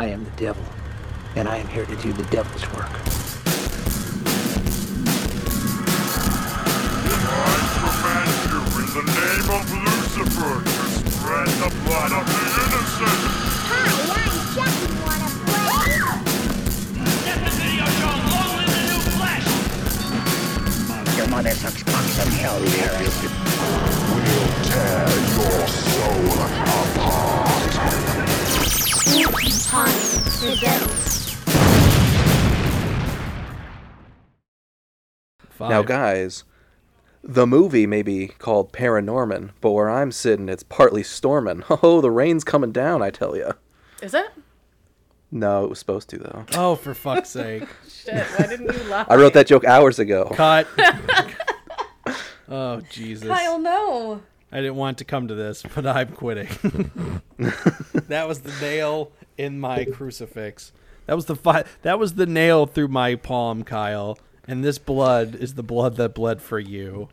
I am the devil, and I am here to do the devil's work. the name of Lucifer to spread the blood of the innocent. Hi, I'm. Wanna play? Your mother sucks cocks in hell, Paris. Tear your soul apart. Haunted the devil. Five. Now, guys, the movie may be called Paranorman, but where I'm sitting, it's partly storming. Oh, the rain's coming down, I tell you. Is it? No, it was supposed to, though. Oh, for fuck's sake. Shit, why didn't you laugh? I wrote that joke hours ago. Cut. oh, Jesus. Kyle, no. I didn't want to come to this, but I'm quitting. that was the nail in my crucifix. That was the fi- that was the nail through my palm, Kyle. And this blood is the blood that bled for you.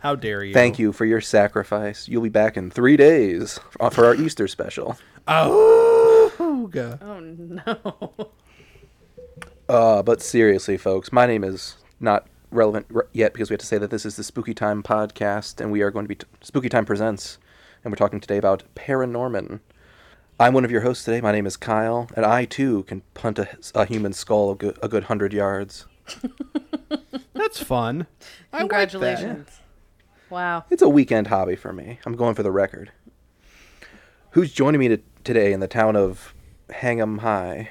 How dare you? Thank you for your sacrifice. You'll be back in three days uh, for our Easter special. Oh, God. Oh no. Uh, but seriously, folks, my name is not relevant r- yet because we have to say that this is the Spooky Time podcast, and we are going to be t- Spooky Time presents, and we're talking today about Paranorman. I'm one of your hosts today. My name is Kyle, and I too can punt a, a human skull a good, a good hundred yards. That's fun. I like that. Congratulations. Wow. It's a weekend hobby for me. I'm going for the record. Who's joining me to, today in the town of Hang'em High?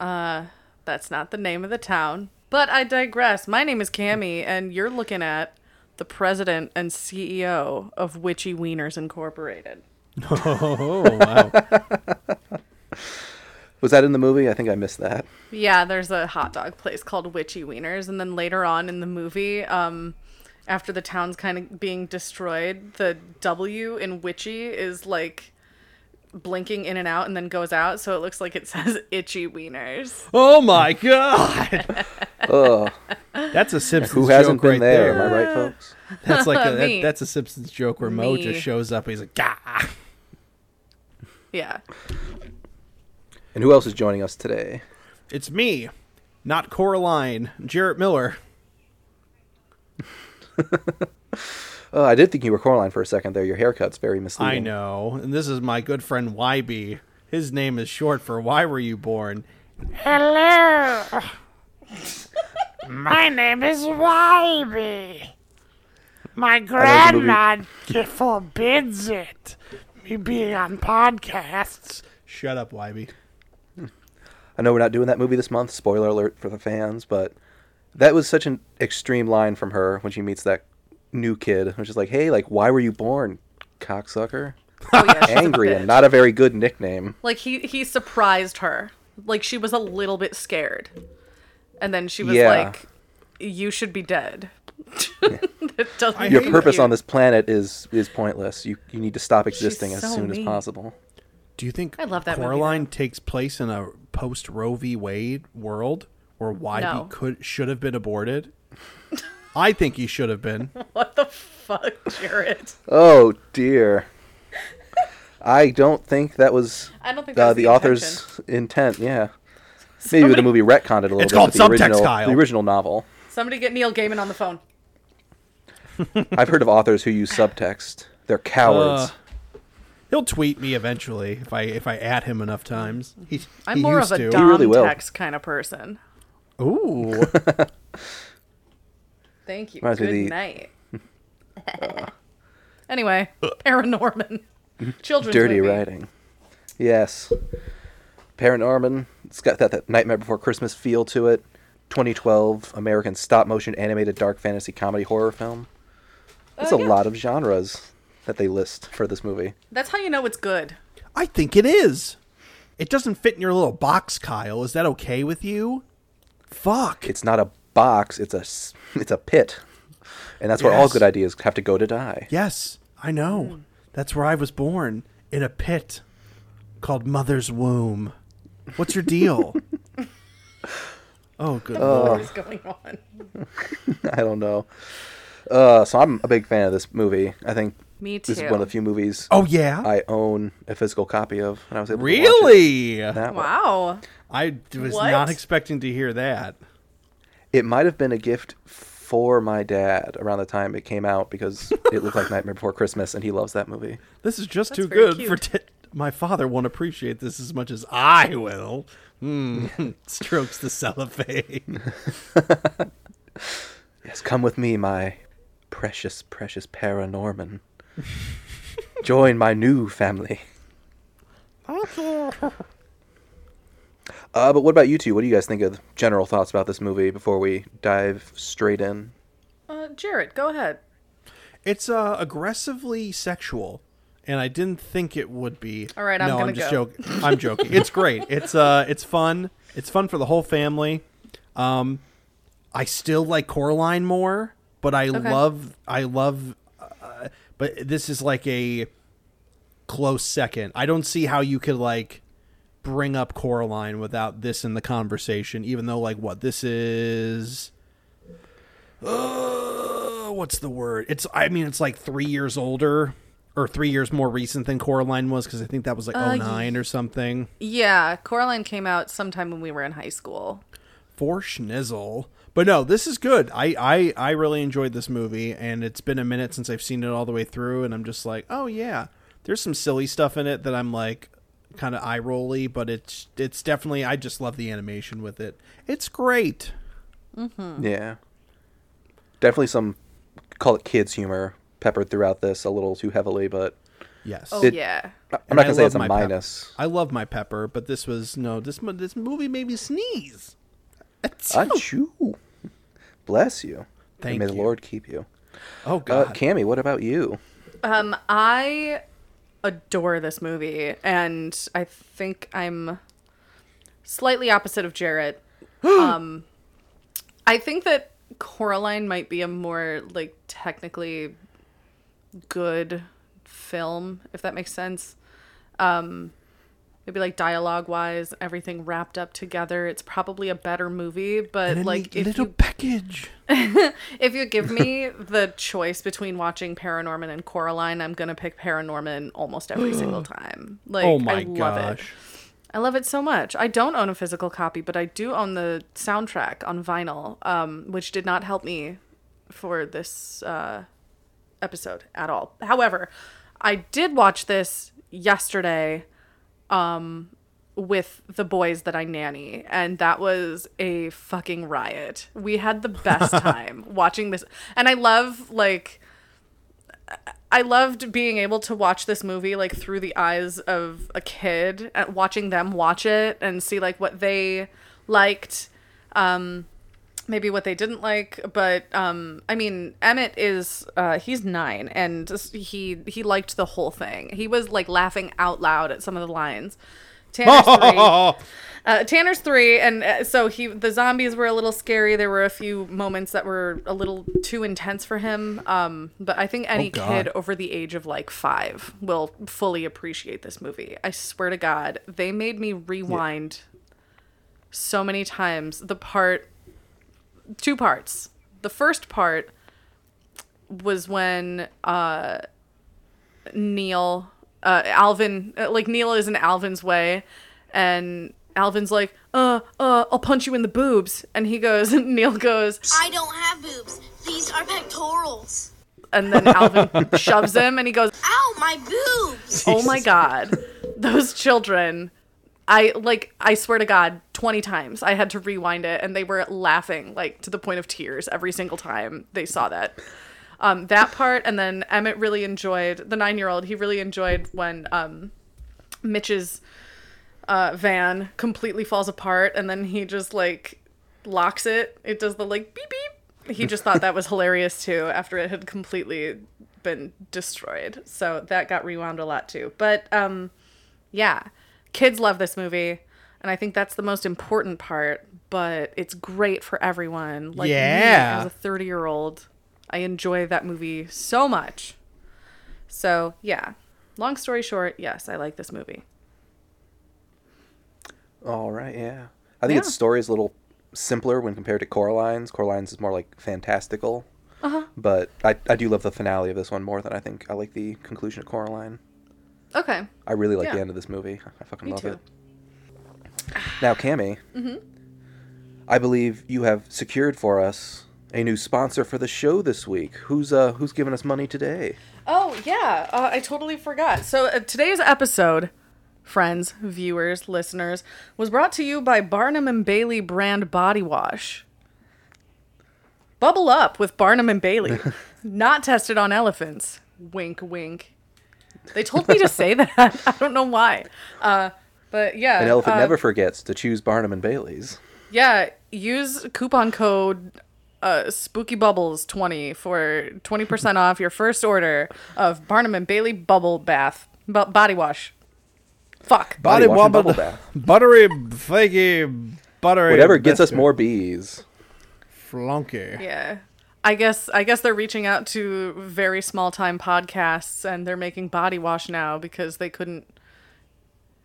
Uh, that's not the name of the town. But I digress. My name is Cami, and you're looking at the president and CEO of Witchy Wieners Incorporated. Oh, wow. Was that in the movie? I think I missed that. Yeah, there's a hot dog place called Witchy Wieners, and then later on in the movie, um, after the town's kind of being destroyed, the W in Witchy is like blinking in and out and then goes out, so it looks like it says Itchy Wieners. oh, my God. Ugh, That's a Simpsons who hasn't joke been right there? Am I right, folks? That's like a, that- that's a Simpsons joke where Moe just shows up. He's like, Gah! Yeah. And who else is joining us today? It's me, not Coraline, Jarrett Miller. Oh, I did think you were Coraline for a second there. Your haircut's very misleading. I know, and this is my good friend Wybie. His name is short for Why Were You Born? Hello. My name is Wybie. My grandma forbids it. Me being on podcasts. Shut up, Wybie. I know we're not doing that movie this month. Spoiler alert for the fans, but that was such an extreme line from her when she meets that new kid, which is like, "Hey, like, why were you born, cocksucker?" Oh yeah. Angry and not a very good nickname. like he he surprised her. Like she was a little bit scared. And then she was Yeah. like you should be dead. it doesn't Your purpose you. on this planet is is pointless. You you need to stop existing as so soon as possible. Do you think I love that movie, Coraline takes place in a post Roe v. Wade world where Wybie No. could should have been aborted? I think he should have been. What the fuck, Jared? Oh dear. I don't think that was I don't think that uh, was the, the author's intent. Yeah, maybe the movie retconned it a little It's bit. called but the subtext, original, Kyle. the original novel. Somebody get Neil Gaiman on the phone. I've heard of authors who use subtext. They're cowards. Uh, He'll tweet me eventually if I if I add him enough times. He, I'm he more used of a to. Dom really text kind of person. Ooh, Thank you. Reminds Good the- night. anyway, Paranorman. Children's Dirty movie. writing. Yes. Paranorman. It's got that, that Nightmare Before Christmas feel to it. 2012 American stop motion animated dark fantasy comedy horror film. That's Oh, uh, a yeah. lot of genres that they list for this movie. That's how you know it's good. I think it is. It doesn't fit in your little box, Kyle. Is that okay with you? Fuck. It's not a box, it's a it's a pit. And that's where all good ideas have to go to die. Yes, I know. Hmm. That's where I was born in a pit called Mother's Womb. What's your deal? oh, good lord. What is going on? I don't know. Uh, so I'm a big fan of this movie. I think Me too. This is one of the few movies Oh yeah. I own a physical copy of, and I was able to really? watch it way. wow. I was What? not expecting to hear that. It might have been a gift for my dad around the time it came out because it looked like Nightmare Before Christmas, and he loves that movie. This is just too very good for t- my father won't appreciate this as much as I will. Hmm. Strokes the cellophane. Yes, come with me, my precious, precious Paranorman. Join my new family. Thank Uh, but what about you two? What do you guys think of general thoughts about this movie before we dive straight in? Uh, Jarrett, go ahead. It's uh, aggressively sexual, and I didn't think it would be. All right, I'm no, gonna I'm just go. joking. I'm joking. It's great. It's uh, it's fun. It's fun for the whole family. Um, I still like Coraline more, but I love I love. Uh, but this is like a close second. I don't see how you could like bring up Coraline without this in the conversation. Even though like what this is. Uh, what's the word? It's I mean it's like three years older or three years more recent than Coraline was because I think that was like Uh, 09 or something. Yeah, Coraline came out sometime when we were in high school. For schnizzle. But no, this is good. I, I I really enjoyed this movie, and it's been a minute since I've seen it all the way through, and I'm just like, oh yeah, there's some silly stuff in it that I'm like kind of eye rolly, but it's it's definitely I just love the animation with it. It's great. Mm-hmm. Yeah. Definitely some, call it kids' humor peppered throughout this a little too heavily, but Yes. Oh It- yeah. I'm And not going to say it's a my pep- minus. I love my pepper, but this was no this this movie made me sneeze. Achoo. Bless you. Thank and may the. Lord keep you. Oh Uh, god. Cammy, what about you? Um, I adore this movie, and I think I'm slightly opposite of Jarrett. um, I think that Coraline might be a more like technically good film, if that makes sense. Um, maybe like dialogue wise, everything wrapped up together. It's probably a better movie, but And like if little you package. if you give me the choice between watching Paranorman and Coraline, I'm gonna pick Paranorman almost every single time. Like, oh my I love it. gosh. I love it so much. I don't own a physical copy, but I do own the soundtrack on vinyl, um, which did not help me for this uh, episode at all. However, I did watch this yesterday um, with the boys that I nanny, and that was a fucking riot. We had the best time watching this, and I love like. I loved being able to watch this movie like through the eyes of a kid, and watching them watch it and see like what they liked, um, maybe what they didn't like. But um, I mean, Emmett is uh, he's nine and he he liked the whole thing. He was like laughing out loud at some of the lines. Tanner's three. Uh, Tanner's three, and uh, so he the zombies were a little scary. There were a few moments that were a little too intense for him. Um, but I think any Oh, kid over the age of like five will fully appreciate this movie. I swear to God, they made me rewind so many times. The part, two parts. The first part was when uh, Neil, uh, Alvin, uh, like Neil is in Alvin's way, and Alvin's like, uh, uh, I'll punch you in the boobs, and he goes, and Neil goes, I don't have boobs. These are pectorals. and then Alvin shoves him, and he goes, Ow, my boobs! oh my god, those children. I like I swear to God, 20 times I had to rewind it and they were laughing like to the point of tears every single time they saw that. Um, that part and then Emmett really enjoyed the 9-year-old, he really enjoyed when um Mitch's uh van completely falls apart and then he just like locks it. It does the like beep beep. He just thought that was hilarious too after it had completely been destroyed. So that got rewound a lot too. But um yeah, kids love this movie, and I think that's the most important part. But it's great for everyone. Like Yeah. me, as a thirty-year-old, I enjoy that movie so much. So yeah, long story short, yes, I like this movie. All right, yeah. I think Yeah. its story is a little simpler when compared to Coraline's. Coraline's is more like fantastical. Uh-huh. But I, I do love the finale of this one more than I think I like the conclusion of Coraline. Okay. I really like Yeah. the end of this movie. I fucking Me love too. it. Now, Cami, Mm-hmm. I believe you have secured for us a new sponsor for the show this week. Who's uh who's giving us money today? Oh yeah, uh, I totally forgot. So uh, today's episode, friends, viewers, listeners, was brought to you by Barnum and Bailey brand body wash. Bubble up with Barnum and Bailey. Not tested on elephants. Wink, wink. They told me to say that. I don't know why. Uh, but yeah. An elephant uh, never forgets to choose Barnum and Bailey's. Yeah, use coupon code uh, Spooky Bubbles twenty for twenty percent off your first order of Barnum and Bailey Bubble Bath bu- Body Wash. Fuck. Body wash and bubble bath. Buttery, flaky, buttery. Whatever gets us more bees. flunky. Yeah. I guess I guess they're reaching out to very small time podcasts and they're making body wash now because they couldn't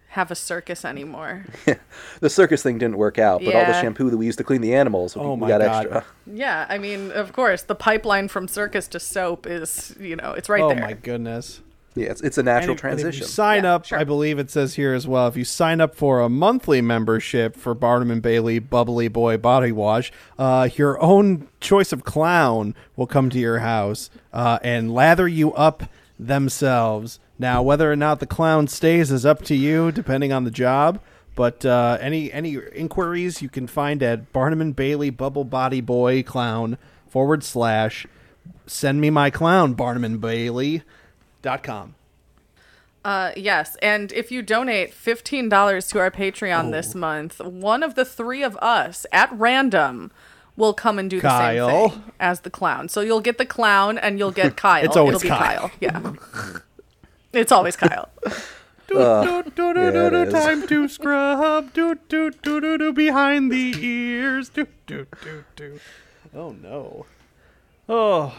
have a circus anymore. The circus thing didn't work out, but all the shampoo that we used to clean the animals, we, Oh we my got God. extra. yeah, I mean, of course, the pipeline from circus to soap is, you know, it's right oh there. Oh my goodness. Yeah, it's, it's a natural And if- and if transition. you sign Yeah, up, sure. I believe it says here as well. If you sign up for a monthly membership for Barnum and Bailey Bubbly Boy Body Wash, uh, your own choice of clown will come to your house uh, and lather you up themselves. Now, whether or not the clown stays is up to you, depending on the job. But uh, any any inquiries you can find at Barnum and Bailey Bubble Body Boy Clown forward slash send me my clown Barnum and Bailey dot com. Uh, yes, and if you donate fifteen dollars to our Patreon this Oh. month, one of the three of us at random will come and do the same thing as the clown. So you'll get the clown and you'll get Kyle. It's always It'll be Kyle. Kyle. Yeah, it's always Kyle. do, do, do, do, yeah, do, do, time to scrub. Do, do, do, do, do, behind the ears. Do, do, do, do. Oh, no. Oh,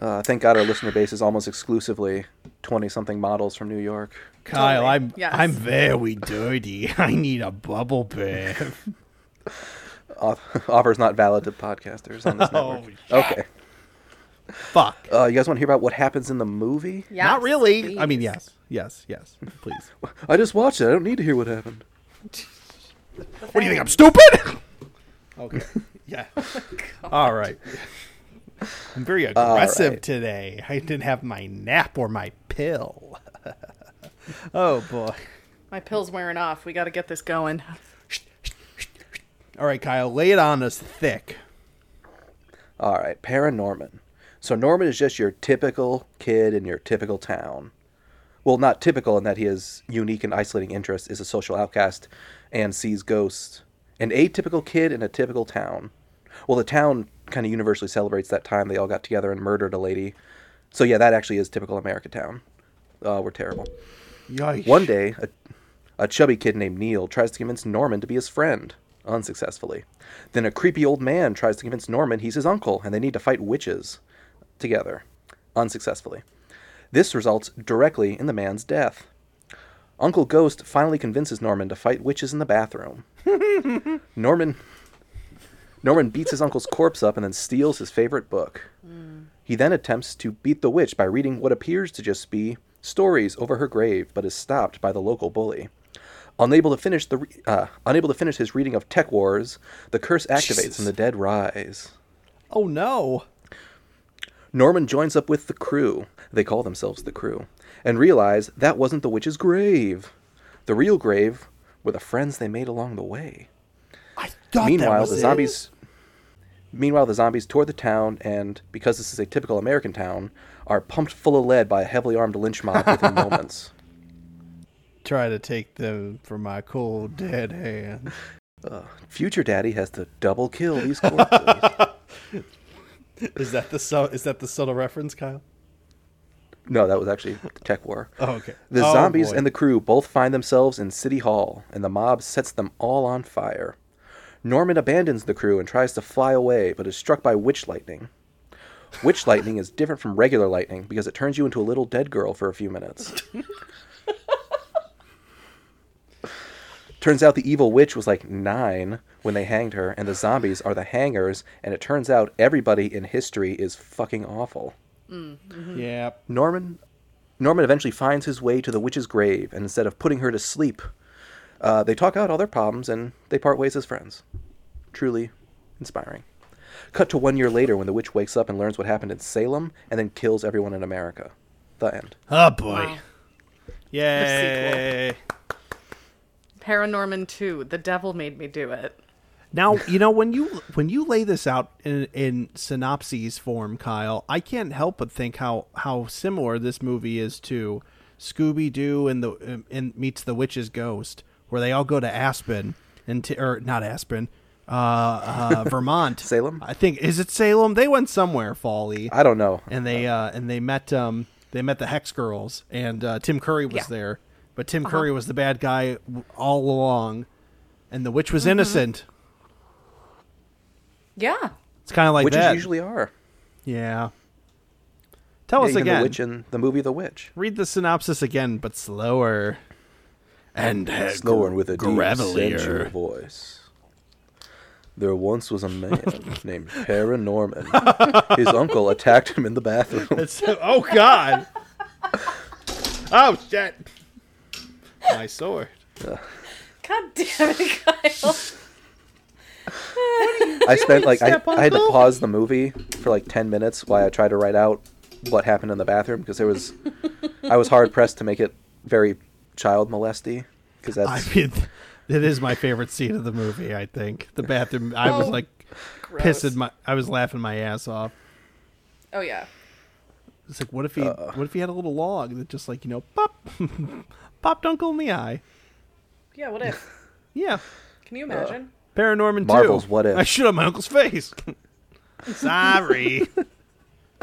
Uh, thank God our listener base is almost exclusively 20 something models from New York. Kyle, Totally. I'm Yes. I'm very dirty. I need a bubble bath. Off- offers not valid to podcasters on this Oh, network. Okay. Fuck. Uh, you guys want to hear about what happens in the movie? Yes, Not really. I mean, yes, yes, yes. Please. I just watched it. I don't need to hear what happened. what do you think? I'm stupid. okay. Yeah. All right. I'm very aggressive right. today. I didn't have my nap or my pill. oh boy. My pill's wearing off. We got to get this going. All right, Kyle, lay it on us thick. All right, Paranorman. So Norman is just your typical kid in your typical town. Well, not typical in that he has unique and isolating interests, is a social outcast, and sees ghosts. An atypical kid in a typical town. Well, the town kind of universally celebrates that time they all got together and murdered a lady. So yeah, that actually is typical America town. Uh, we're terrible. Yikes. One day, a, a chubby kid named Neil tries to convince Norman to be his friend, unsuccessfully. Then a creepy old man tries to convince Norman he's his uncle and they need to fight witches together, unsuccessfully. This results directly in the man's death. Uncle Ghost finally convinces Norman to fight witches in the bathroom. Norman Norman beats his uncle's corpse up and then steals his favorite book. He then attempts to beat the witch by reading what appears to just be stories over her grave, but is stopped by the local bully. Unable to finish the re- uh, unable to finish his reading of Tech Wars, the curse activates Jesus. and the dead rise. Oh no. Norman joins up with the crew. They call themselves the crew, and realize that wasn't the witch's grave. The real grave were the friends they made along the way. I thought that Meanwhile, was the it. zombies. Meanwhile, the zombies tour the town, and because this is a typical American town, are pumped full of lead by a heavily armed lynch mob within moments. try to take them from my cold dead hand. Future Daddy has to double kill these corpses. Is that the su- is that the subtle reference, Kyle? no, that was actually the Tech War. Oh, okay. The Oh, zombies boy. and the crew both find themselves in City Hall, and the mob sets them all on fire. Norman abandons the crew and tries to fly away, but is struck by witch lightning. Witch lightning is different from regular lightning because it turns you into a little dead girl for a few minutes. turns out the evil witch was like nine when they hanged her, and the zombies are the hangers. And it turns out everybody in history is fucking awful. Mm-hmm. Yeah. Norman Norman eventually finds his way to the witch's grave, and instead of putting her to sleep, uh, they talk out all their problems and they part ways as friends. Truly inspiring. Cut to one year later when the witch wakes up and learns what happened in Salem and then kills everyone in America. The end. Oh boy. Wow. Yay. Paranorman 2, The Devil Made Me Do It. Now you know when you when you lay this out in, in synopses form, Kyle. I can't help but think how how similar this movie is to Scooby Doo and the and meets the Witch's Ghost, where they all go to Aspen and t- or not Aspen, uh, uh, Vermont, Salem? I think is it Salem? They went somewhere, Folly, I don't know. and they uh, and they met um they met the Hex Girls, and uh, Tim Curry was Yeah. there, but Tim Curry was the bad guy all along, and the witch was innocent. Yeah. It's kind of like Witches that. usually are. Yeah. Tell Yeah, us again. The witch in the movie The Witch. Read the synopsis again, but slower. And uh, Slower and with a deep, sensual voice. There once was a man named Paranorman. His uncle attacked him in the bathroom. It's, oh God! oh shit! My sword. God damn it, Kyle. I spent like I, I had to pause the movie for like ten minutes while I tried to write out what happened in the bathroom because there was I was hard pressed to make it very child molesty because that's I mean, it is my favorite scene of the movie. I think the bathroom. I was Oh, like Gross. pissing my. I was laughing my ass off. Oh, yeah. It's like, what if he? Uh. what if he had a little log that just like you know, pop, popped Uncle in the eye? Yeah, what if? Yeah. Can you imagine? Paranorman Marvel's 2. What If. I shoot on my uncle's face. Sorry.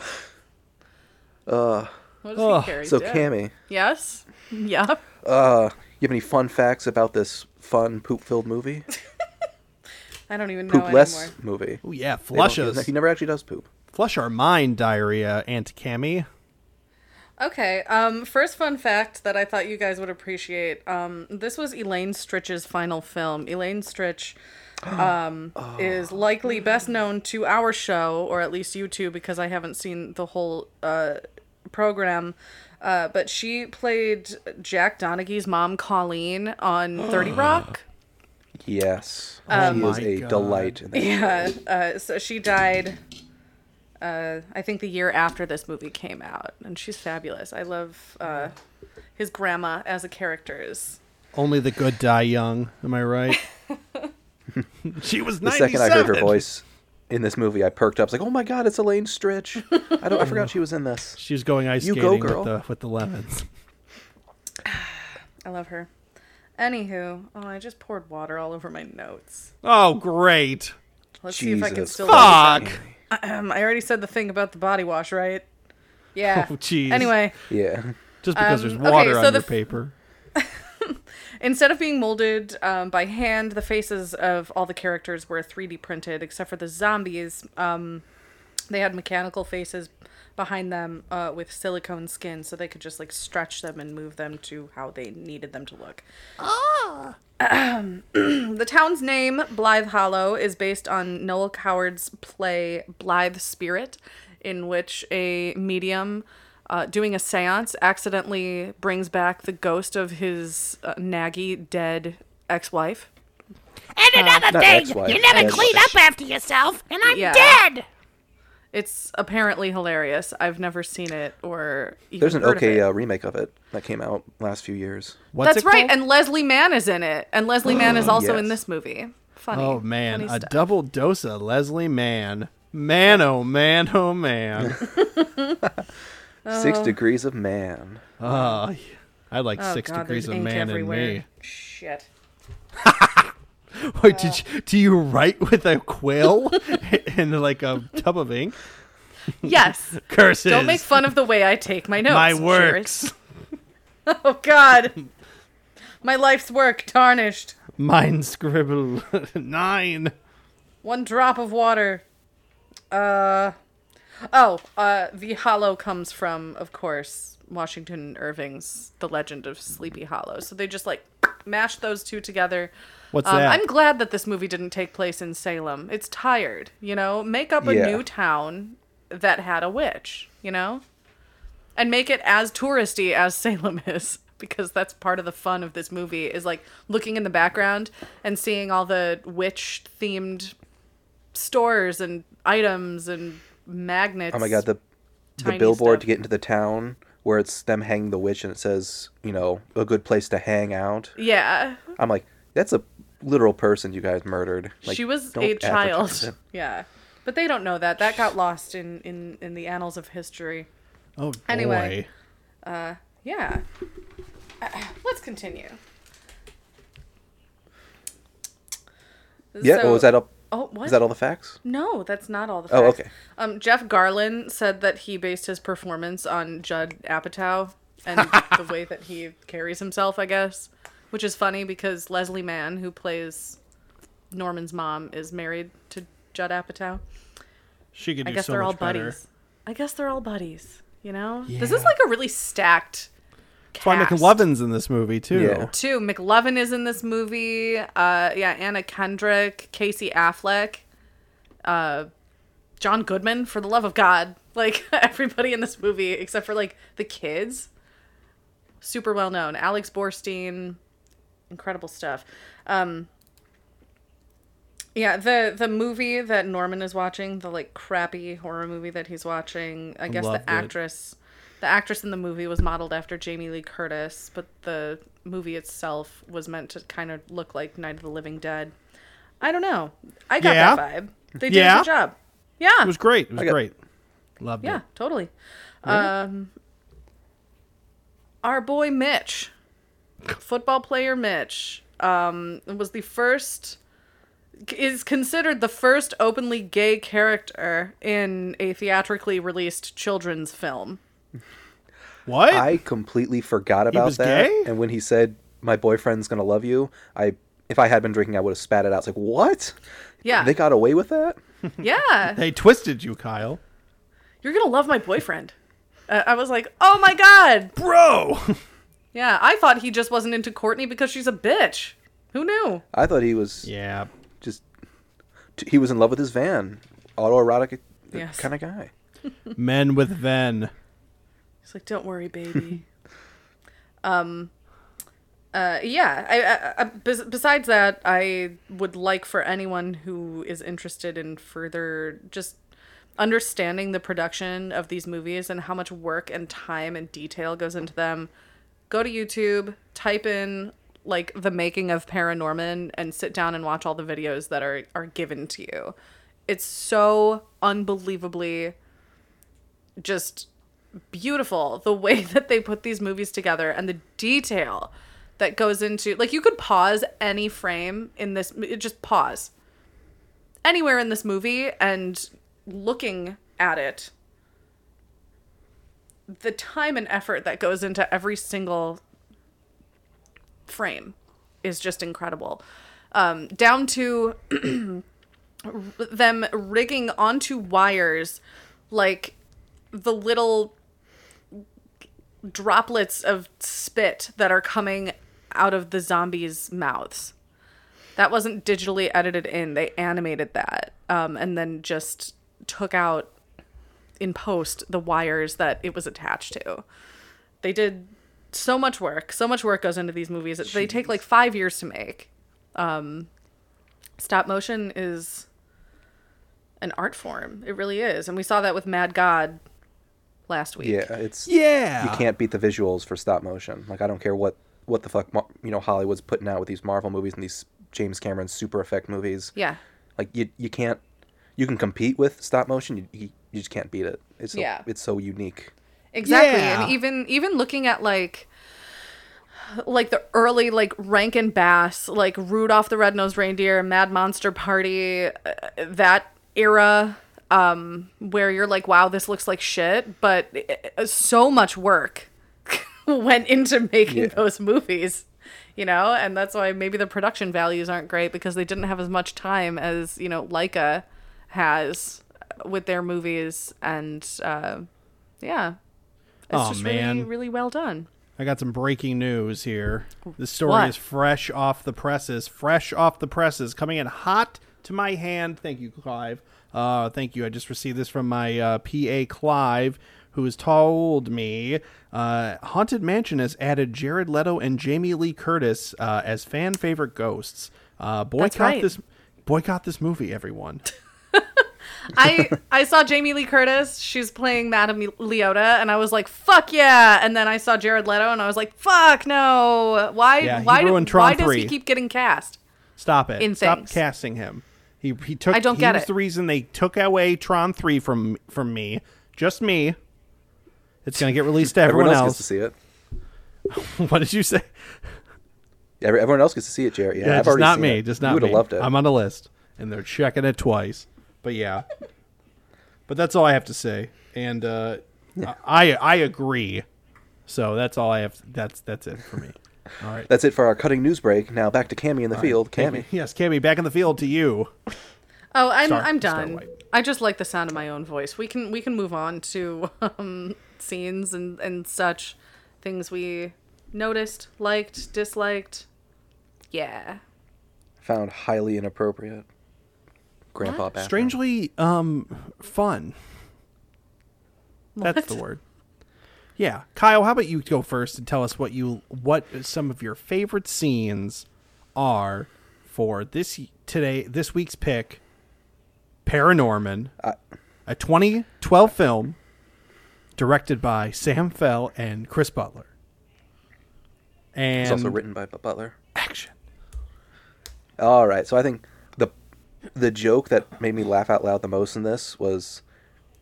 uh. what does Ugh. he carry? so Dead? Cammy. Yes? Yeah. Uh, you have any fun facts about this fun poop filled movie? I don't even know Poop less anymore. movie. Oh yeah, They don't- flush he, us. he never actually does poop. Flush our mind, diarrhea, Aunt Cammy. Okay. Um, first fun fact that I thought you guys would appreciate. Um, this was Elaine Stritch's final film. Elaine Stritch um, is likely best known to our show, or at least you two, because I haven't seen the whole uh, program. Uh, but she played Jack Donaghy's mom, Colleen, on 30 Rock. Yes, Um, he is a God. delight. In that Yeah. Uh, so she died, uh, I think, the year after this movie came out. And she's fabulous. I love uh, his grandma as a character. Is Only the good die young. Am I right? she was The second I heard her voice in this movie, I perked up. I was like, "Oh my god, it's Elaine Stritch!" I don't. I forgot she was in this. She was going ice You go, skating girl. with the with the lemons. I love her. Anywho, oh, I just poured water all over my notes. Oh, great. Let's see if I can Jesus still. Fuck. Um, I already said the thing about the body wash, right? Yeah. Oh, jeez. Anyway, Yeah. Just because Um, there's okay, water so on the your f- paper. Instead of being molded um, by hand, the faces of all the characters were 3D printed, except for the zombies. Um, they had mechanical faces behind them uh, with silicone skin, so they could just like stretch them and move them to how they needed them to look. Ah. the town's name, Blithe Hollow, is based on Noel Coward's play Blithe Spirit, in which a medium uh, doing a seance accidentally brings back the ghost of his uh, naggy dead ex wife. And another Not thing, ex-wife, you never ex- clean up after yourself, and I'm Yeah. dead. It's apparently hilarious. I've never seen it or even There's an heard okay of it. uh, remake of it that came out last few years. What's That's it right, called? and Leslie Mann is in it, and Leslie Mann is also in Yes. this movie. Funny. Oh man, funny a stuff. double dose of Leslie Mann. Man, oh man, oh man. Six Degrees of Man. Oh, I like Oh, six God, degrees of ink man everywhere. in me. Shit. Wait, did you, do you write with a quill and like a tub of ink? Yes. Curses. Don't make fun of the way I take my notes. my Jared. works. Oh God. My life's work tarnished. Mine scribble nine. One drop of water. Uh oh, uh the hollow comes from, of course, Washington Irving's The Legend of Sleepy Hollow. So they just like mash those two together. What's Um, that? I'm glad that this movie didn't take place in Salem. It's tired, you know. Make up a Yeah. new town that had a witch, you know, and make it as touristy as Salem is, because that's part of the fun of this movie is like looking in the background and seeing all the witch themed stores and items and magnets. Oh my god, the the billboard stuff. to get into the town where it's them hanging the witch and it says, you know, a good place to hang out. yeah, I'm like, that's a literal person you guys murdered. Like, she was a child. it. Yeah, but they don't know that. That got lost in in in the annals of history. oh, boy. Anyway. Yeah. Uh, let's continue. Yeah, So- oh, is that all? Oh, what? Is that all the facts? No, that's not all the facts. Oh, okay. Um, Jeff Garlin said that he based his performance on Judd Apatow and the way that he carries himself, I guess. Which is funny because Leslie Mann, who plays Norman's mom, is married to Judd Apatow. She could do I guess so they're all much better. buddies. I guess they're all buddies, you know? This is like a really stacked That's why cast. McLovin's in this movie too. Yeah. too. McLovin is in this movie. Uh, yeah, Anna Kendrick, Casey Affleck, uh, John Goodman. For the love of God, like everybody in this movie except for like the kids, super well known. Alex Borstein, incredible stuff. Um, yeah, the the movie that Norman is watching, the like crappy horror movie that he's watching. I guess loved the actress, the actress in the movie was modeled after Jamie Lee Curtis, but the movie itself was meant to kind of look like Night of the Living Dead. I don't know. I got Yeah? that vibe. They did a good job. Yeah, It was great. It was got- great. Loved yeah, it. Yeah, totally. Um, our boy Mitch, football player Mitch, um, was the first is considered the first openly gay character in a theatrically released children's film. What? I completely forgot about was that. gay? And when he said, "My boyfriend's gonna love you," I, if I had been drinking, I would have spat it out. It's like, what? Yeah, They got away with that? yeah. they twisted you, Kyle. You're gonna love my boyfriend. Uh, I was like, oh my god. Bro. Yeah, I thought he just wasn't into Courtney because she's a bitch. Who knew? I thought he was yeah. just, he was in love with his van, autoerotic Yes. kind of guy. Men with Ven. He's like, "Don't worry, baby." um, uh, yeah. I, I, I bes- besides that, I would like for anyone who is interested in further just understanding the production of these movies and how much work and time and detail goes into them. Go to YouTube, type in like the making of Paranorman, and sit down and watch all the videos that are are given to you. It's so unbelievably just beautiful the way that they put these movies together and the detail that goes into like you could pause any frame in this just pause anywhere in this movie and looking at it the time and effort that goes into every single frame is just incredible. Um, down to them rigging onto wires like the little droplets of spit that are coming out of the zombies' mouths. That wasn't digitally edited in. They animated that um, and then just took out in post the wires that it was attached to. They did so much work. So much work goes into these movies. They take like five years to make. Um, stop motion is an art form. It really is. And we saw that with Mad God last week. Yeah, it's Yeah. you can't beat the visuals for stop motion. Like I don't care what what the fuck you know Hollywood's putting out with these Marvel movies and these James Cameron super effect movies. Yeah. Like you you can't you can compete with stop motion. You you, you just can't beat it. It's so, Yeah. it's so unique. Exactly. Yeah. And even even looking at like like the early like Rankin Bass, like Rudolph the Red-Nosed Reindeer, Mad Monster Party, uh, that era um where you're like wow, this looks like shit, but uh, so much work went into making Yeah. those movies. You know, and that's why maybe the production values aren't great because they didn't have as much time as, you know, Laika has with their movies and uh yeah. It's Aw, just man. really, really well done. I got some breaking news here. This story What? is fresh off the presses. Fresh off the presses, coming in hot to my hand. Thank you, Clive. Uh, thank you. I just received this from my uh, PA Clive, who has told me uh, Haunted Mansion has added Jared Leto and Jamie Lee Curtis uh, as fan favorite ghosts. Uh, boycott right. this. Boycott this movie, everyone. I I saw Jamie Lee Curtis. She's playing Madame Leota, and I was like, "Fuck yeah!" And then I saw Jared Leto, and I was like, "Fuck no! Why? Yeah, why? do- why does he keep getting cast?" Stop it. Stop casting him. He he took. I don't he get was it. the reason they took away Tron three from from me. Just me. It's gonna get released to everyone, Everyone, else. else, gets to see it. what did you say? Every, everyone else gets to see it, Jared. Yeah, Yeah, I've just already not seen me. it. Just You not would me. have loved it. I'm on a list, and they're checking it twice. But yeah. But that's all I have to say, and uh, I I agree. So that's all I have. That's that's it for me. All right. That's it for our cutting news break. Now back to Cammy in the field. Thank Cammy. you. Yes, Cammy, back in the field to you. Oh, I'm Star- I'm done. I just like the sound of my own voice. We can we can move on to um, scenes and and such things we noticed, liked, disliked. Yeah. Found highly inappropriate. Grandpa. Strangely, um, fun. That's the word. Yeah, Kyle, how about you go first and tell us what you what some of your favorite scenes are for this today this week's pick, Paranorman, uh, a 2012 film directed by Sam Fell and Chris Butler. And It's also written by Butler. action. All right, so I think the the joke that made me laugh out loud the most in this was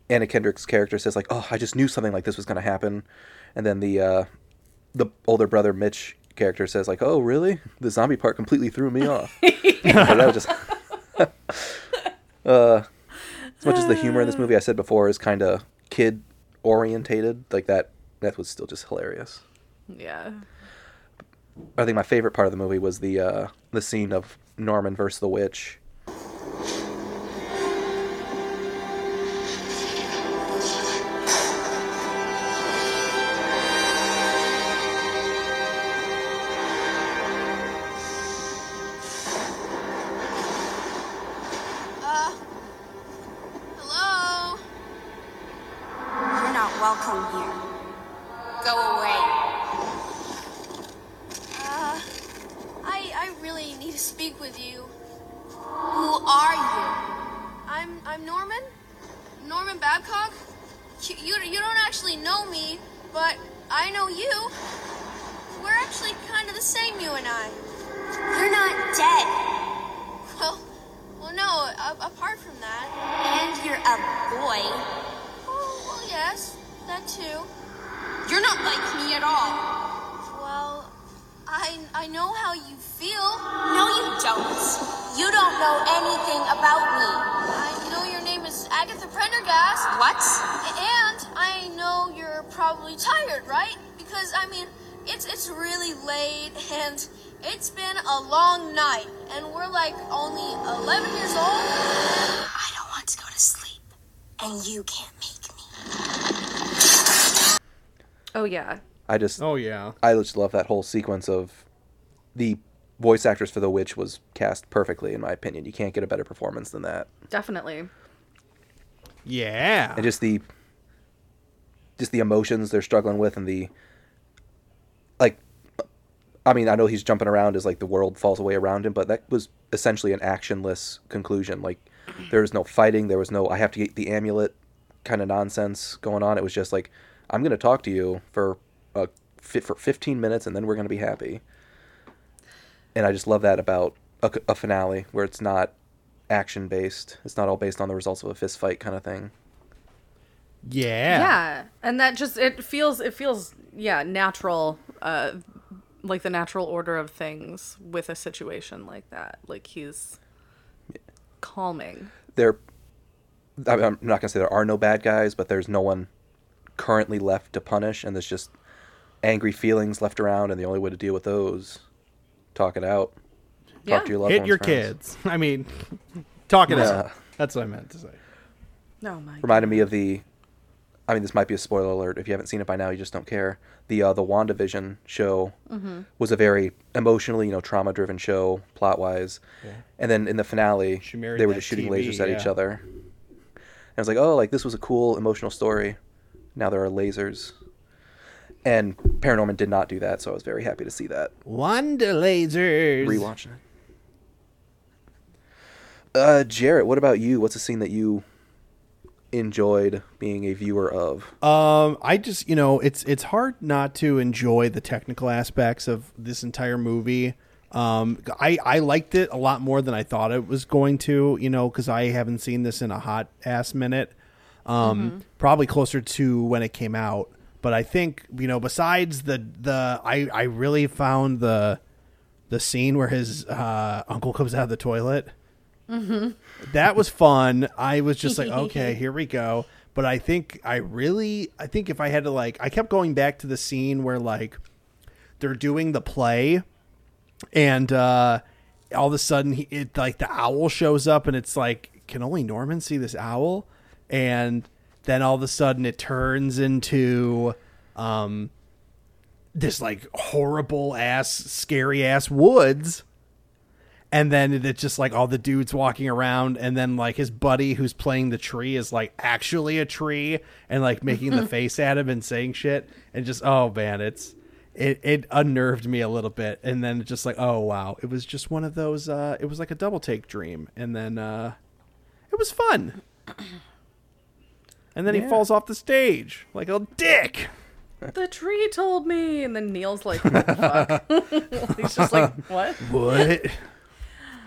Anna Kendrick's character says like, "Oh, I just knew something like this was going to happen," and then the uh, the older brother Mitch character says like, "Oh, really? The zombie part completely threw me off." But that was just uh, as much as the humor in this movie I said before is kind of kid orientated, like that that was still just hilarious. Yeah. I think my favorite part of the movie was the uh, the scene of Norman versus the witch. Oh yeah. I just Oh yeah. I just love that whole sequence of the voice actors for the witch was cast perfectly in my opinion. You can't get a better performance than that. Definitely. Yeah. And just the just the emotions they're struggling with and the like I mean, I know he's jumping around as like the world falls away around him, but that was essentially an actionless conclusion. Like there was no fighting, there was no I have to get the amulet kind of nonsense going on. It was just like I'm going to talk to you for a for 15 minutes and then we're going to be happy. And I just love that about a, a finale where it's not action based. It's not all based on the results of a fist fight kind of thing. yeah. Yeah. And that just it feels it feels yeah, natural uh like the natural order of things with a situation like that. Like he's calming. there I- I'm not gonna say there are no bad guys, but there's no one currently left to punish, and there's just angry feelings left around, and the only way to deal with those, talk it out, talk Yeah. to your loved ones. Hit ones, your friends. kids. I mean, talk it Yeah. out. That's what I meant to say. No my Reminded me of the I mean, this might be a spoiler alert. If you haven't seen it by now, you just don't care. The uh, the WandaVision show was a very emotionally, you know, trauma driven show, plot wise. And then in the finale, they were that just shooting TV, lasers at each other. And I was like, oh, like this was a cool emotional story. Now there are lasers. And Paranorman did not do that, so I was very happy to see that. Wonder lasers. Rewatching it. Uh, Jarrett, what about you? What's a scene that you enjoyed being a viewer of? Um, I just you know it's it's hard not to enjoy the technical aspects of this entire movie. Um, I I liked it a lot more than I thought it was going to. You know, because I haven't seen this in a hot ass minute. Um, probably closer to when it came out. But I think you know, besides the the I I really found the the scene where his uh, uncle comes out of the toilet. That was fun. I was just like, okay, here we go. But I think I really, I think if I had to like, I kept going back to the scene where like they're doing the play, and uh all of a sudden, he, it like the owl shows up, and it's like, can only Norman see this owl? And then all of a sudden, it turns into um this like horrible ass, scary ass woods and then it's just like all the dudes walking around and then like his buddy who's playing the tree is like actually a tree and like making the face at him and saying shit and just oh man it's it, it unnerved me a little bit and then just like oh wow it was just one of those uh it was like a double take dream and then uh it was fun and then he falls off the stage like a dick The tree told me, and then Neil's like, "What the fuck?" He's just like, "What?" what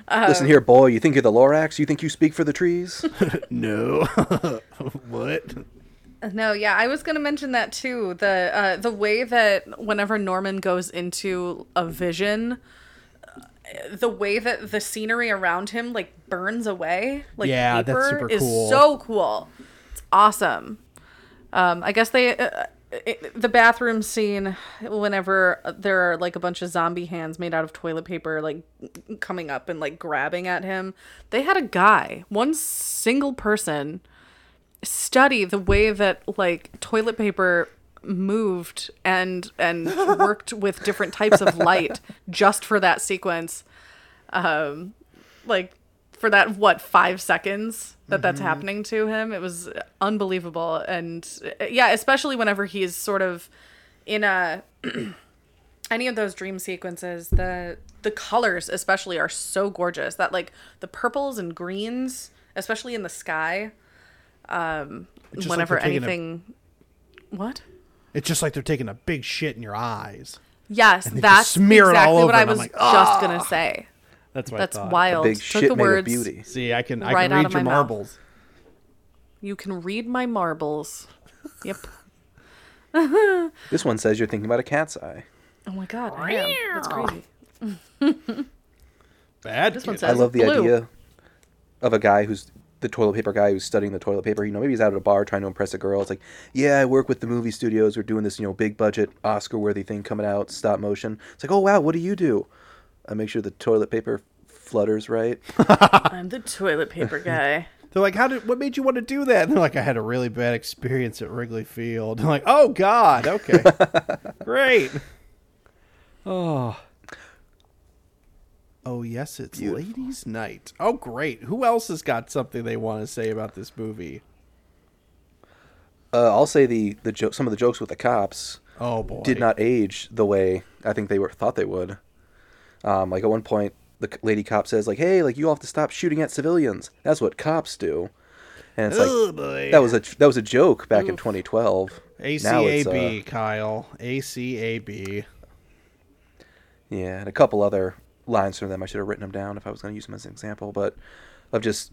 Listen here, boy. You think you're the Lorax? You think you speak for the trees? no what No, yeah, I was gonna mention that too. The uh, the way that whenever Norman goes into a vision, uh, the way that the scenery around him like burns away, like Yeah, that's paper, super is so cool. It's awesome. Um, I guess they. Uh, it, the bathroom scene whenever there are like a bunch of zombie hands made out of toilet paper like coming up and like grabbing at him they had a guy one single person study the way that like toilet paper moved and and worked with different types of light just for that sequence um like for that what 5 seconds that that's happening to him? It was unbelievable. And yeah especially whenever he's sort of in a any of those dream sequences the the colors especially are so gorgeous that like the purples and greens especially in the sky um just like whenever a- anything what it's just like they're taking a big shit in your eyes yes they just that's smear it exactly all what over i I'm was like, just gonna say that's what that's I thought. wild Big took shit the made words of beauty. See, I can I Right can read your my mouth. marbles. you can read my marbles yep This one says you're thinking about a cat's eye. oh my god i am that's crazy Bad. This one kid. says- I love the blue. idea of a guy who's the toilet paper guy who's studying the toilet paper. You know, maybe he's out at a bar trying to impress a girl. It's like, yeah, I work with the movie studios. We're doing this, you know, big budget, Oscar worthy thing coming out, stop motion. It's like, oh wow, what do you do? I make sure the toilet paper flutters right. i'm the toilet paper guy They're like, how did what made you want to do that? And they're like, I had a really bad experience at Wrigley Field. I'm like, oh God, okay, great. Oh. Oh yes, it's Beautiful. ladies' night. Oh great. Who else has got something they want to say about this movie? Uh, I'll say the the jo- some of the jokes with the cops Oh boy. did not age the way I think they were thought they would. Um, like at one point, the lady cop says, "Like, hey, like you all have to stop shooting at civilians. That's what cops do." And it's like Oh boy. that was a that was a joke back in 2012. Now it's, uh, ACAB, Kyle. ACAB. Yeah, and a couple other lines from them. I should have written them down if I was going to use them as an example, but of just,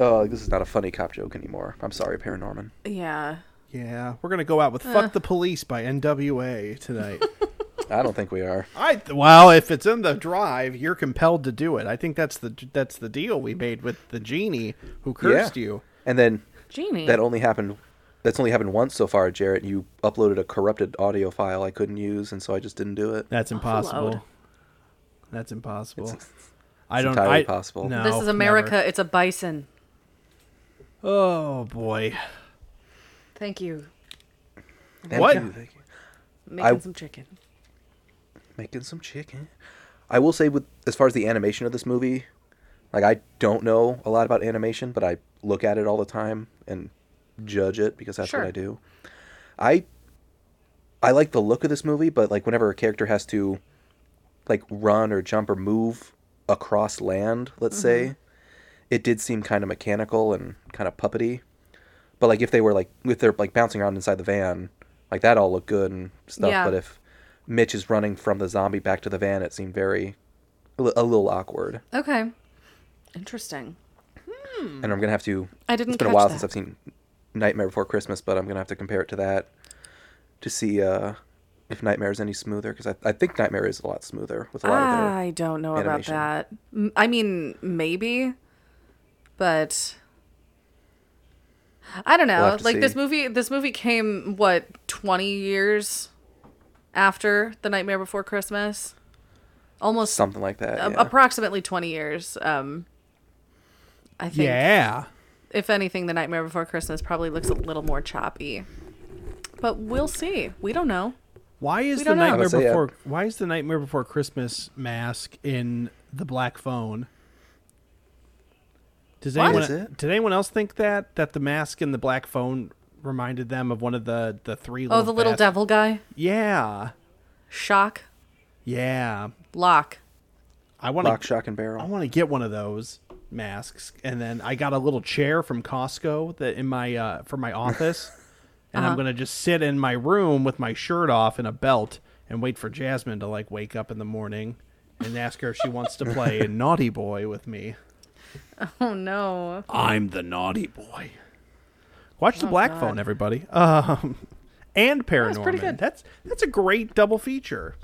oh, this is not a funny cop joke anymore. I'm sorry, Paranorman. yeah Yeah, we're gonna go out with "Fuck uh. the Police" by N.W.A. tonight. I don't think we are. I well, if it's in the drive, you're compelled to do it. I think that's the that's the deal we made with the genie who cursed Yeah. you. And then genie that only happened. That's only happened once so far, Jarrett. You uploaded a corrupted audio file I couldn't use, and so I just didn't do it. That's impossible. Offload. That's impossible. I don't. entirely I, possible. No, this is america never. it's a bison Oh boy. Thank you. Thank What? you, thank you. Making I- some chicken. Making some chicken. I will say, with as far as the animation of this movie, like I don't know a lot about animation, but I look at it all the time and judge it because that's Sure. what I do. I I like the look of this movie, but like whenever a character has to like run or jump or move across land, let's say, it did seem kind of mechanical and kind of puppety. But like if they were like if they're like bouncing around inside the van, like that all looked good and stuff. Yeah. But if Mitch is running from the zombie back to the van, it seemed very a little awkward. Okay. Interesting. And I'm gonna have to. I didn't It's been a while that. since I've seen Nightmare Before Christmas, but I'm gonna have to compare it to that to see uh, if Nightmare is any smoother because I, I think Nightmare is a lot smoother with a lot of their. I don't know about that. I mean, maybe, but I don't We'll know. have to like this movie, this movie came what twenty years after the Nightmare Before Christmas, almost Something like that. a- yeah. approximately twenty years. Um, I think. Yeah. If anything, the Nightmare Before Christmas probably looks a little more choppy, but we'll see. We don't know. Why is the don't know. Nightmare would say, before? Why is the nightmare before Christmas mask in the black phone? Does anyone Is it? did anyone else think that that the mask in the black phone reminded them of one of the the three? Oh, the little bas- devil guy. Yeah, Shock. yeah. Lock. I want Lock, shock, and barrel. I want to get one of those masks, and then I got a little chair from Costco that in my uh, for my office, and Uh-huh. I'm gonna just sit in my room with my shirt off and a belt and wait for Jasmine to like wake up in the morning and ask her if she wants to play Naughty Boy with me. Oh no. I'm the naughty boy. Watch the Black Phone, everybody. Um, and Paranorman. pretty good. That's that's a great double feature.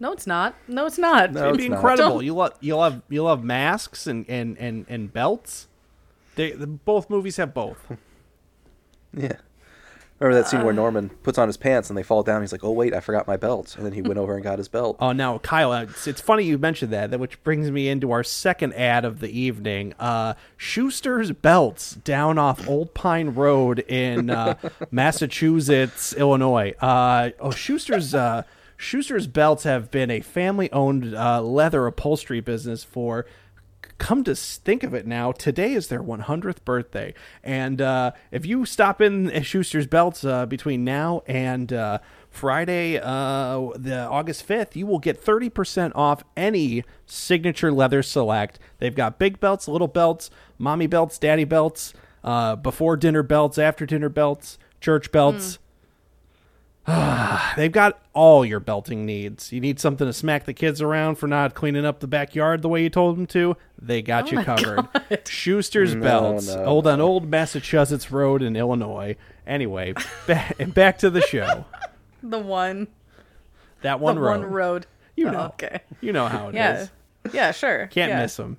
No, it's not. No, it's not. No, It'd it's be incredible. Don't- You'll have, you'll have you'll have masks and and and, and belts. They the, both movies have both. Yeah. Remember that Uh. scene where Norman puts on his pants and they fall down? He's like, "Oh wait, I forgot my belt," and then he went over and got his belt. Oh, now Kyle, uh, it's, it's funny you mentioned that, that, which brings me into our second ad of the evening. Uh, Schuster's Belts down off Old Pine Road in uh, Massachusetts, Illinois. Uh, oh, Schuster's uh, Schuster's Belts have been a family-owned uh, leather upholstery business for come to think of it now, today is their 100th birthday. And uh, if you stop in at Schuster's Belts uh, between now and uh, Friday, uh, the August 5th, you will get 30% off any signature leather select. They've got big belts, little belts, mommy belts, daddy belts, uh, before dinner belts, after dinner belts, church belts. They've got all your belting needs. You need something to smack the kids around for not cleaning up the backyard the way you told them to. They got oh you covered. Schuster's Belts, no, old on Old Massachusetts Road in Illinois. Anyway, ba- back to the show. The one. That one the road. one road. You Oh, know. okay. You know how it is. Yeah. Yeah, sure. Can't yeah. miss them.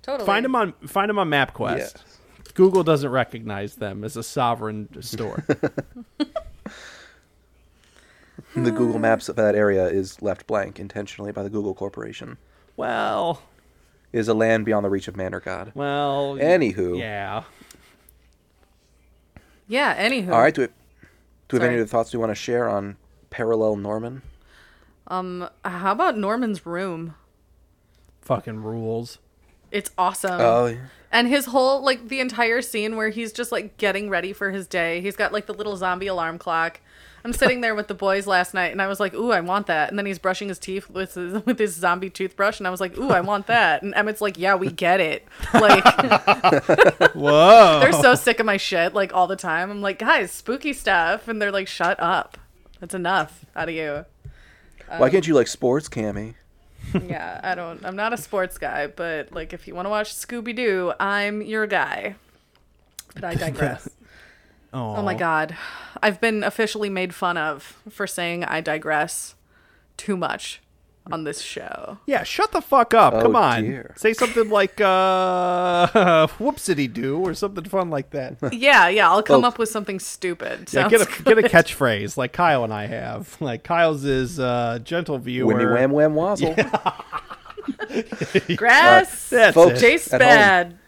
Totally. Find them on find them on MapQuest. Yes. Google doesn't recognize them as a sovereign store. The Google Maps of that area is left blank intentionally by the Google Corporation. well, is a land beyond the reach of man or God. well. Anywho. Yeah. Yeah, anywho. All right. Do we, do we have any Sorry. other thoughts we want to share on Parallel Norman? Um, how about Norman's room? Fucking rules. It's awesome. Oh, yeah. And his whole like the entire scene where he's just like getting ready for his day. He's got like the little zombie alarm clock. I'm sitting there with the boys last night and I was like, "Ooh, I want that." And then he's brushing his teeth with his, with his zombie toothbrush and I was like, "Ooh, I want that." And Emmett's like, "Yeah, we get it." Like Whoa. they're so sick of my shit like all the time. I'm like, "Guys, spooky stuff." And they're like, "Shut up. That's enough out of you." Why can't um, you like sports, Cammy? yeah, I don't. I'm not a sports guy, but like, if you want to watch Scooby Doo, I'm your guy. But I digress. Oh my god, I've been officially made fun of for saying I digress too much on this show. Yeah, shut the fuck up. Oh, Come on. dear. Say something like uh whoopsity doo or something fun like that. Yeah, yeah, I'll come Oh. up with something stupid. Yeah, Sounds get a good. get a catchphrase like Kyle and I have. Like Kyle's is uh gentle viewer. Wimmy wham wham wazzle. Grass. That's Folks, it. Chase at home. bad.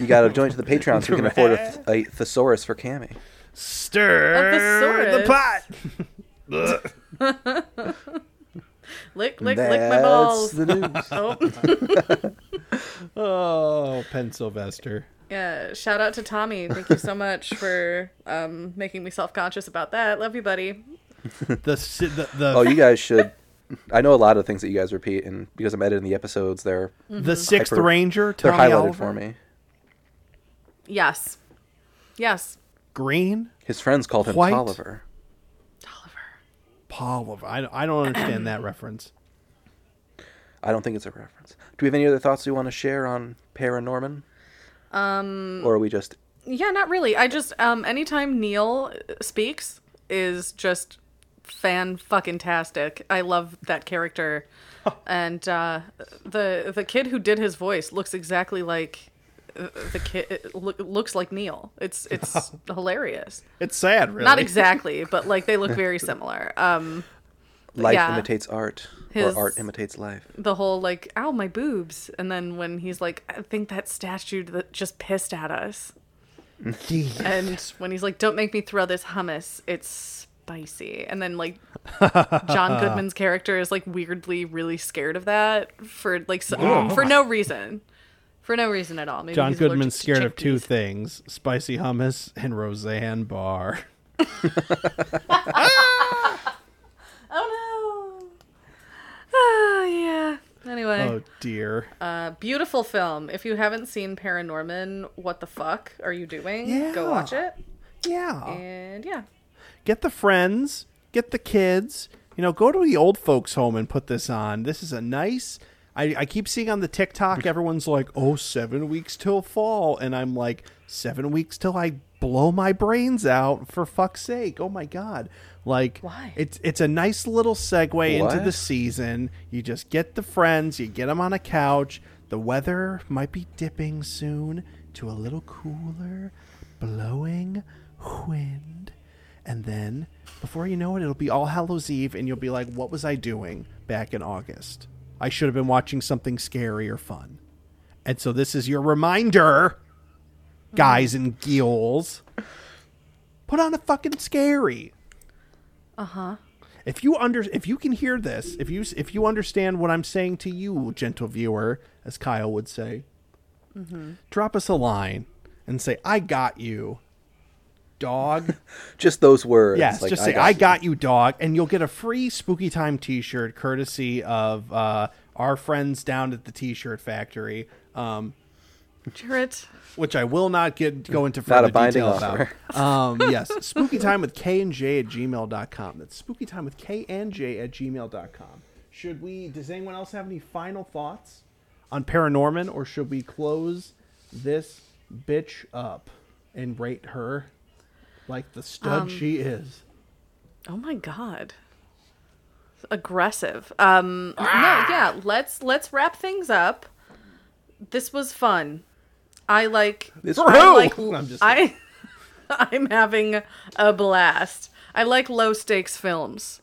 You got to join to the Patreon so we can afford a, th- a thesaurus for Cammy. Stir the pot. Lick, lick, That's lick my balls. the news. Oh. Oh, Penn Sylvester. yeah. Shout out to Tommy. Thank you so much for um, making me self conscious about that. Love you, buddy. The si- the the, oh, you guys should. I know a lot of things that you guys repeat, and because I'm editing the episodes, they're the sixth hyper- Ranger. they're highlighted Oliver. for me. Yes. Yes. Green. His friends called him White? Tolliver. Oliver. I, I don't understand that reference. I don't think it's a reference. Do we have any other thoughts we want to share on Paranorman? Um, or are we just Yeah, not really. I just um anytime Neil speaks is just fan fucking tastic. I love that character. and uh the the kid who did his voice looks exactly like the kid look, looks like Neil. It's it's hilarious. It's sad, really. Not exactly, but like they look very similar. Um life Yeah. imitates art, His- or art imitates life? the whole like ow my boobs and then when he's like I think that statue that just pissed at us. and when he's like don't make me throw this hummus, it's spicy. And then like John Goodman's character is like weirdly really scared of that for like so, for no reason. For no reason at all. Maybe John Goodman's to scared of two things: spicy hummus and Roseanne Barr. Oh no. Oh yeah. Anyway. Oh dear. Uh, beautiful film. If you haven't seen Paranorman, what the fuck are you doing? Yeah. Go watch it. Yeah. And yeah. Get the friends. Get the kids. You know, go to the old folks' home and put this on. This is a nice. I, I keep seeing on the TikTok, everyone's like, oh, seven weeks till fall. And I'm like, seven weeks till I blow my brains out, for fuck's sake. Oh my God. Like, Why? it's it's a nice little segue into the season. You just get the friends, you get them on a couch. The weather might be dipping soon to a little cooler, blowing wind. And then, before you know it, it'll be All Hallows Eve, and you'll be like, what was I doing back in August? I should have been watching something scary or fun. And so, this is your reminder, guys and girls. Put on a fucking scary. Uh huh. If you under if you can hear this, if you if you understand what I'm saying to you, gentle viewer, as Kyle would say, drop us a line and say, "I got you, dog." Just those words. yes, like, just say, "I you." got you, dog," and you'll get a free Spooky Time T-shirt courtesy of uh, our friends down at the T-shirt factory. Um, Jarrett. which I will not get go into Not further a detail offer. about. Um, yes, spooky time with K and J at gmail.com. That's spooky time with K and J at gmail.com. Should we, does anyone else have any final thoughts on Paranorman or should we close this bitch up and rate her like the stud Um, she is? Oh my god. Aggressive. Um no, yeah, let's let's wrap things up. This was fun. I like This For I who? like I'm just I I'm having a blast. I like low stakes films.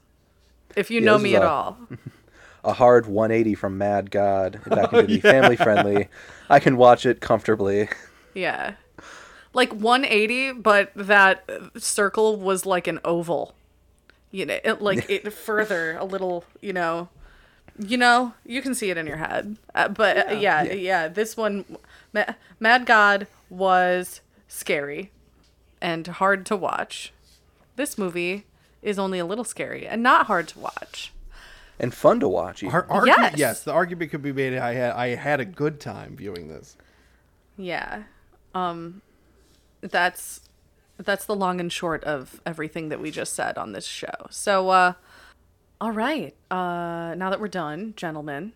If you Yeah, know me is at a- all. a hard 180 from Mad God if that can be family friendly. I can watch it comfortably. Yeah. Like 180, but that circle was like an oval. You know, it, like it further a little, you know. You know, you can see it in your head. Uh, but uh, yeah, yeah, this one Ma- Mad God was scary and hard to watch. This movie is only a little scary and not hard to watch. And fun to watch. even. Ar- argument, Yes. yes, the argument could be made. I had I had a good time viewing this. Yeah. Um that's that's the long and short of everything that we just said on this show. So uh all right. Uh now that we're done, gentlemen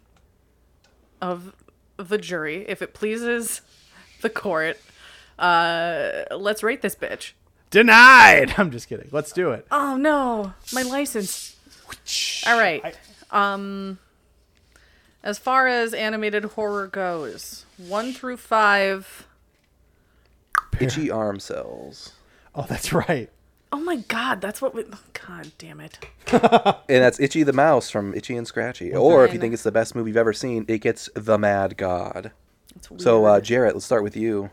of the jury, if it pleases the court, uh let's rate this bitch. Denied. I'm just kidding. Let's do it. Oh no, my license. All right. Um as far as animated horror goes, 1 through 5 Itchy arm cells. Oh, that's right. Oh my god, that's what we. God damn it. And that's Itchy the Mouse from Itchy and Scratchy. Or if you think it's the best movie you've ever seen, it gets The Mad God. It's weird. So, uh, Jarrett, let's start with you.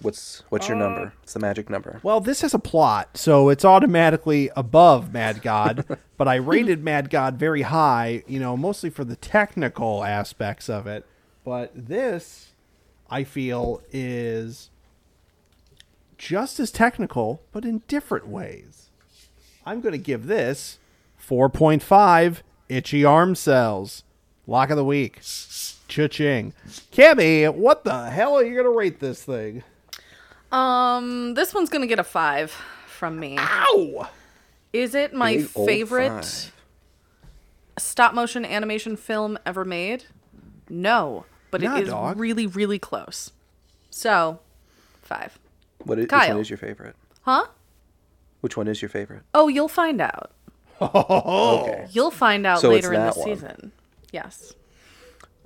What's what's your number? It's the magic number? Well, this has a plot, so it's automatically above Mad God, but I rated Mad God very high, you know, mostly for the technical aspects of it. But this, I feel, is just as technical, but in different ways. I'm going to give this 4.5 itchy arm cells. Lock of the week. Cha-ching. Cammy, what the hell are you going to rate this thing? Um, this one's gonna get a five from me. Ow! Is it my Big favorite stop motion animation film ever made? No, but Nah, it is dog. really, really close. So, five. What is, which one is your favorite? Huh? Which one is your favorite? Oh, you'll find out. Okay. You'll find out So it's later in the that one. season. Yes.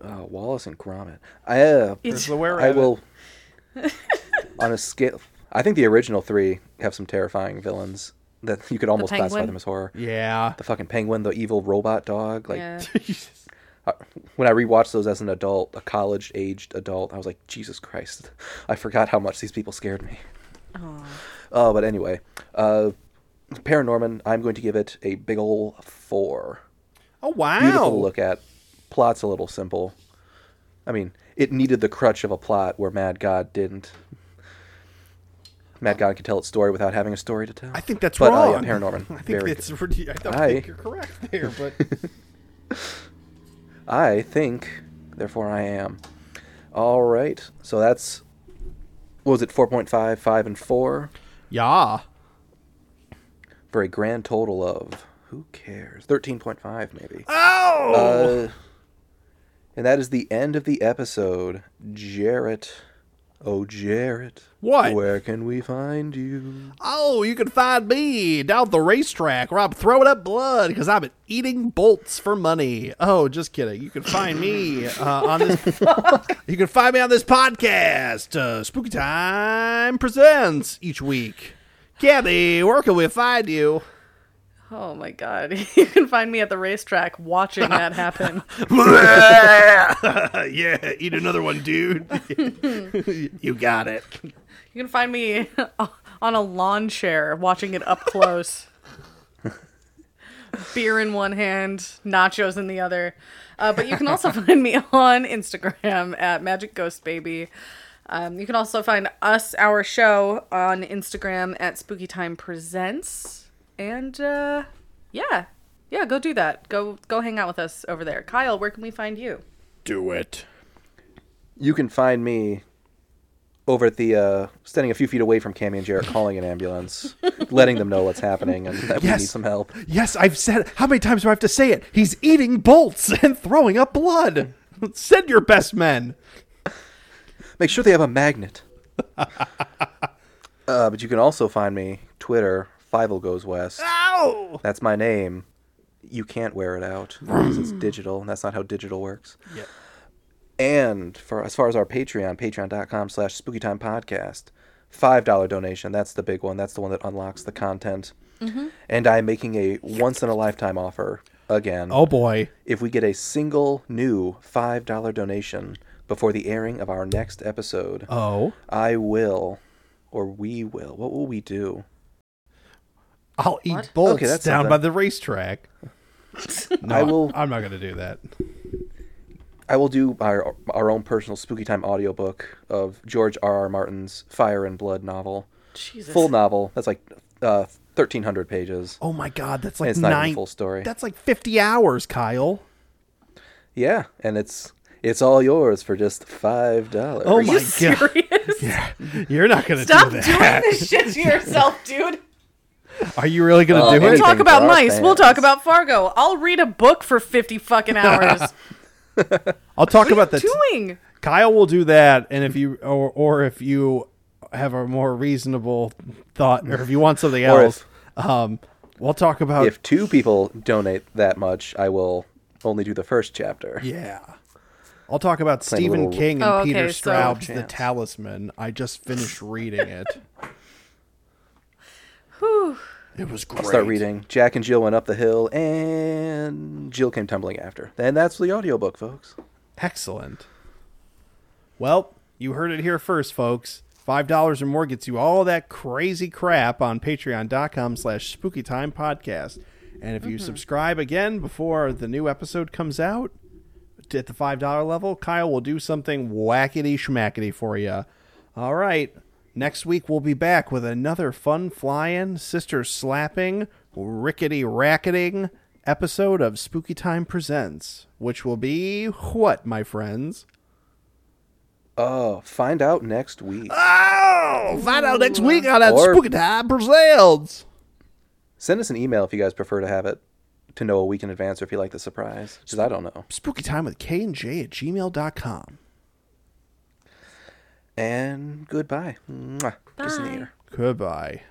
Uh, Wallace and Gromit. I uh, It's- the where I will on a scale. I think the original three have some terrifying villains that you could almost classify penguin? them as horror. Yeah. The fucking penguin, the evil robot dog. Like yeah. uh, when I rewatched those as an adult, a college-aged adult, I was like, Jesus Christ, I forgot how much these people scared me. Oh, but anyway, uh, Paranorman. I'm going to give it a big ol' four. Oh, wow. Beautiful to look at. Plot's a little simple. I mean, it needed the crutch of a plot where Mad God didn't. Mad God could tell its story without having a story to tell. I think that's but, wrong. Uh, yeah, Paranorman. I think very it's good. I I- think you're correct there, but I think, therefore I am. All right. So that's what was it 4.5, 5 and 4 yeah. for a grand total of who cares? 13.5 maybe. Oh. Uh, and that is the end of the episode. Jarrett. Oh, Jarrett. What? Where can we find you? oh, you can find me down the racetrack where I'm throwing up blood because I've been eating bolts for money. Oh, just kidding. You can find me uh, on this. you can find me on this podcast. Uh, Spooky Time presents each week. Gabby, where can we find you? Oh my god. You can find me at the racetrack watching that happen. yeah, eat another one, dude. you got it. You can find me on a lawn chair watching it up close. Beer in one hand, nachos in the other. Uh, but you can also find me on Instagram at Magic Ghost Baby. Um, you can also find us, our show, on Instagram at Spooky Time Presents. And uh, yeah, yeah, go do that. Go go hang out with us over there. Kyle, where can we find you? Do it. You can find me over at the, uh, standing a few feet away from Cammy and Jarrett, calling an ambulance, letting them know what's happening and that we need some help. Yes, I've said. How many times do I have to say it? He's eating bolts and throwing up blood. Send your best men. Make sure they have a magnet. uh, but you can also find me Twitter. Fievel goes west. Ow! That's my name. You can't wear it out because it's digital, and that's not how digital works. Yep. And for as far as our Patreon, patreon.com slash spookytime podcast, $5 donation. That's the big one. That's the one that unlocks the content. Mm-hmm. And I'm making a once in a lifetime offer again. Oh boy. If we get a single new $5 donation before the airing of our next episode, Oh. I will, or we will. What will we do? I'll eat What? bolts Okay, that's down something. by the racetrack. No, I will- I'm not gonna do that. I will do our our own personal spooky time audiobook of George R. R. Martin's Fire and Blood novel. Jesus. Full novel. That's like uh, 1,300 pages. Oh my god, that's And like it's not even nine. full story. That's like 50 hours, Kyle. Yeah, and it's it's all yours for just five dollars. Oh Are my you god. serious? You're not gonna do that. Stop do doing this shit to yourself, dude. Are you really gonna Oh, do We'll talk about our mice. We'll talk about Fargo. I'll read a book for 50 fucking hours. I'll talk what about are the. you doing? Kyle will do that, and if you or or if you have a more reasonable thought, or if you want something Or else, um, we'll talk about. If two people donate that much, I will only do the first chapter. yeah, I'll talk about Playing Stephen little- King and Oh, okay, Peter so- Straub's The Talisman. I just finished reading it. It was great. I'll start reading. Jack and Jill went up the hill, and Jill came tumbling after. And that's the audiobook, folks. Excellent. Well, you heard it here first, folks. Five dollars or more gets you all that crazy crap on patreon.com slash spooky time podcast. And if you mm-hmm. subscribe again before the new episode comes out at the five dollar level, Kyle will do something wackety schmackety for you. All right. Next week we'll be back with another fun flying, sister slapping, rickety racketing episode of Spooky Time Presents, which will be what, my friends? Oh, find out next week. Oh, find out next week on that Or- Spooky Time Presents. Send us an email if you guys prefer to have it to know a week in advance or if you like the surprise. Because I don't know. Spooky Time with K and J at gmail.com. And goodbye. Mwah. Kiss in the Bye. Goodbye.